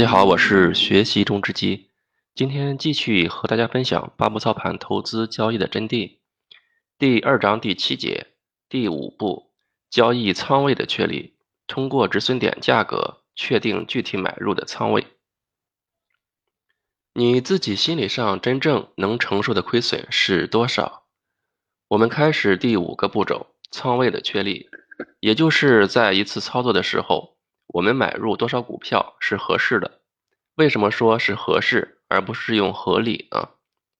大家好，我是学习中之基，今天继续和大家分享八步操盘投资交易的真谛，第二章第七节，第五步，交易仓位的确立，通过止损点价格确定具体买入的仓位。你自己心理上真正能承受的亏损是多少？我们开始第五个步骤，仓位的确立，也就是在一次操作的时候。我们买入多少股票是合适的？为什么说是合适，而不是用合理呢？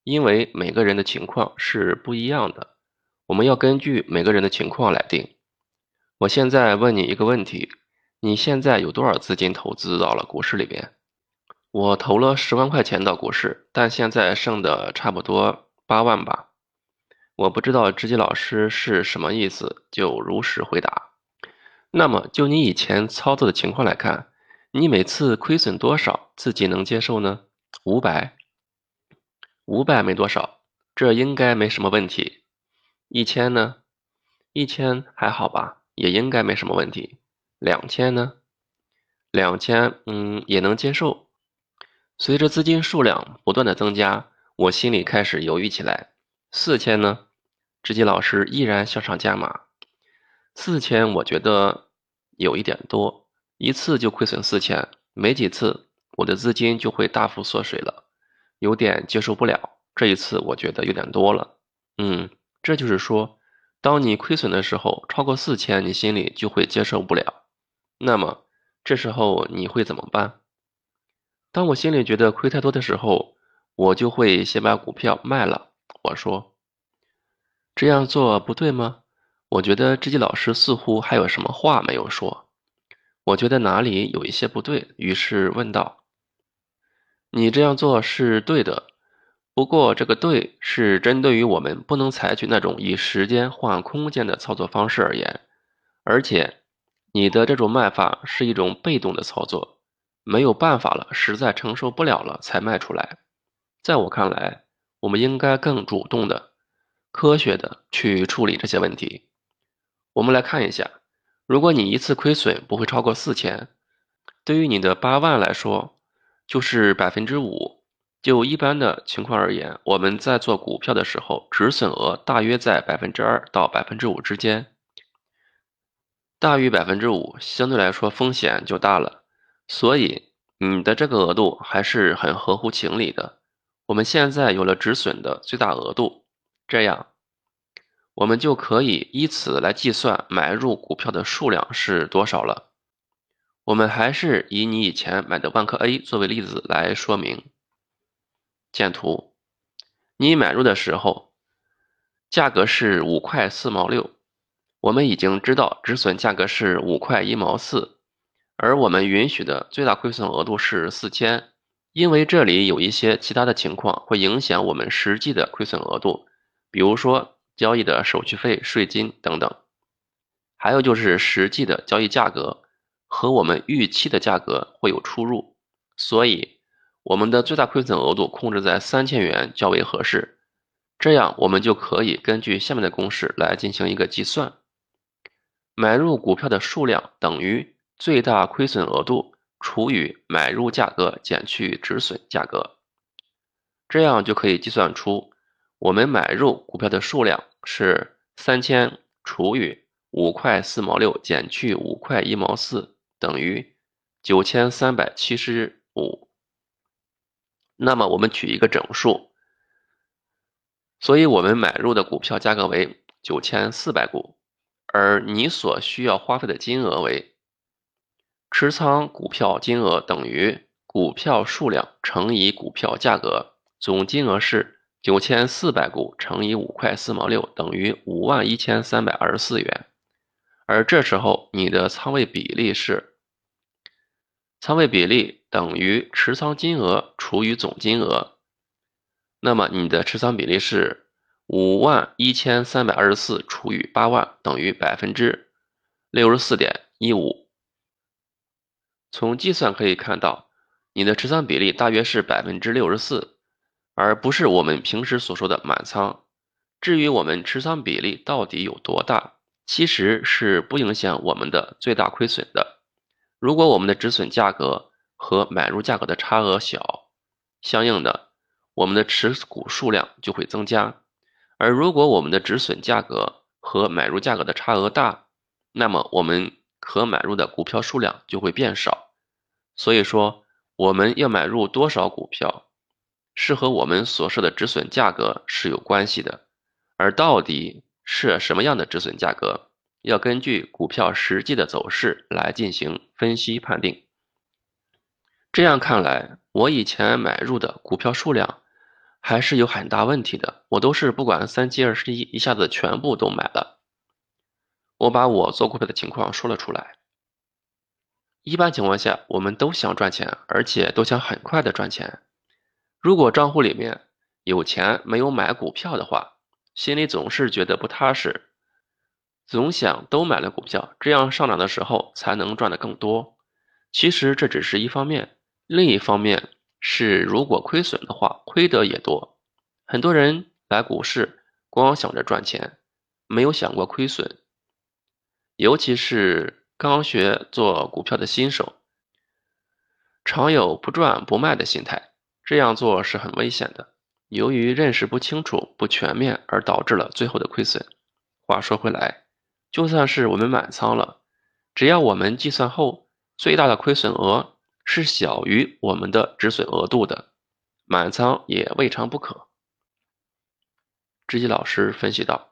因为每个人的情况是不一样的，我们要根据每个人的情况来定。我现在问你一个问题：你现在有多少资金投资到了股市里边？我投了十万块钱到股市，但现在剩的差不多八万吧。我不知道知己老师是什么意思，就如实回答。那么，就你以前操作的情况来看，你每次亏损多少自己能接受呢？五百，五百没多少，这应该没什么问题。一千呢？一千还好吧，也应该没什么问题。两千呢？两千，嗯，也能接受。随着资金数量不断的增加，我心里开始犹豫起来。四千呢？知己老师依然向上加码。四千，我觉得有一点多，一次就亏损四千，没几次我的资金就会大幅缩水了，有点接受不了。这一次我觉得有点多了，嗯，这就是说，当你亏损的时候，超过四千，你心里就会接受不了。那么这时候你会怎么办？当我心里觉得亏太多的时候，我就会先把股票卖了。我说，这样做不对吗？我觉得知己老师似乎还有什么话没有说，我觉得哪里有一些不对，于是问道：“你这样做是对的，不过这个对是针对于我们不能采取那种以时间换空间的操作方式而言，而且你的这种卖法是一种被动的操作，没有办法了，实在承受不了了才卖出来。在我看来，我们应该更主动的、科学的去处理这些问题。”我们来看一下，如果你一次亏损不会超过四千，对于你的八万来说，就是百分之五。就一般的情况而言，我们在做股票的时候，止损额大约在百分之二到百分之五之间。大于百分之五，相对来说风险就大了。所以你的这个额度还是很合乎情理的。我们现在有了止损的最大额度，这样。我们就可以以此来计算买入股票的数量是多少了。我们还是以你以前买的万科 A 作为例子来说明。见图，你买入的时候价格是五块四毛六，我们已经知道止损价格是五块一毛四，而我们允许的最大亏损额度是四千，因为这里有一些其他的情况会影响我们实际的亏损额度，比如说。交易的手续费、税金等等，还有就是实际的交易价格和我们预期的价格会有出入，所以我们的最大亏损额度控制在三千元较为合适。这样我们就可以根据下面的公式来进行一个计算：买入股票的数量等于最大亏损额度除以买入价格减去止损价格，这样就可以计算出。我们买入股票的数量是三千除以五块四毛六减去五块一毛四等于九千三百七十五。那么我们取一个整数，所以我们买入的股票价格为九千四百股，而你所需要花费的金额为持仓股票金额等于股票数量乘以股票价格，总金额是。九千四百股乘以五块四毛六等于五万一千三百二十四元，而这时候你的仓位比例是，仓位比例等于持仓金额除以总金额，那么你的持仓比例是五万一千三百二十四除以八万等于百分之六十四点一五。从计算可以看到，你的持仓比例大约是百分之六十四。而不是我们平时所说的满仓。至于我们持仓比例到底有多大，其实是不影响我们的最大亏损的。如果我们的止损价格和买入价格的差额小，相应的，我们的持股数量就会增加。而如果我们的止损价格和买入价格的差额大，那么我们可买入的股票数量就会变少。所以说，我们要买入多少股票，是和我们所设的止损价格是有关系的。而到底设什么样的止损价格，要根据股票实际的走势来进行分析判定。这样看来，我以前买入的股票数量。还是有很大问题的，我都是不管三七二十一，一下子全部都买了。我把我做股票的情况说了出来。一般情况下，我们都想赚钱，而且都想很快的赚钱。如果账户里面有钱没有买股票的话，心里总是觉得不踏实，总想都买了股票，这样上涨的时候才能赚得更多。其实这只是一方面，另一方面。是，如果亏损的话，亏得也多。很多人来股市，光想着赚钱，没有想过亏损。尤其是刚学做股票的新手，常有不赚不卖的心态，这样做是很危险的。由于认识不清楚、不全面，而导致了最后的亏损。话说回来，就算是我们满仓了，只要我们计算后最大的亏损额。是小于我们的止损额度的，满仓也未尝不可。知己老师分析道。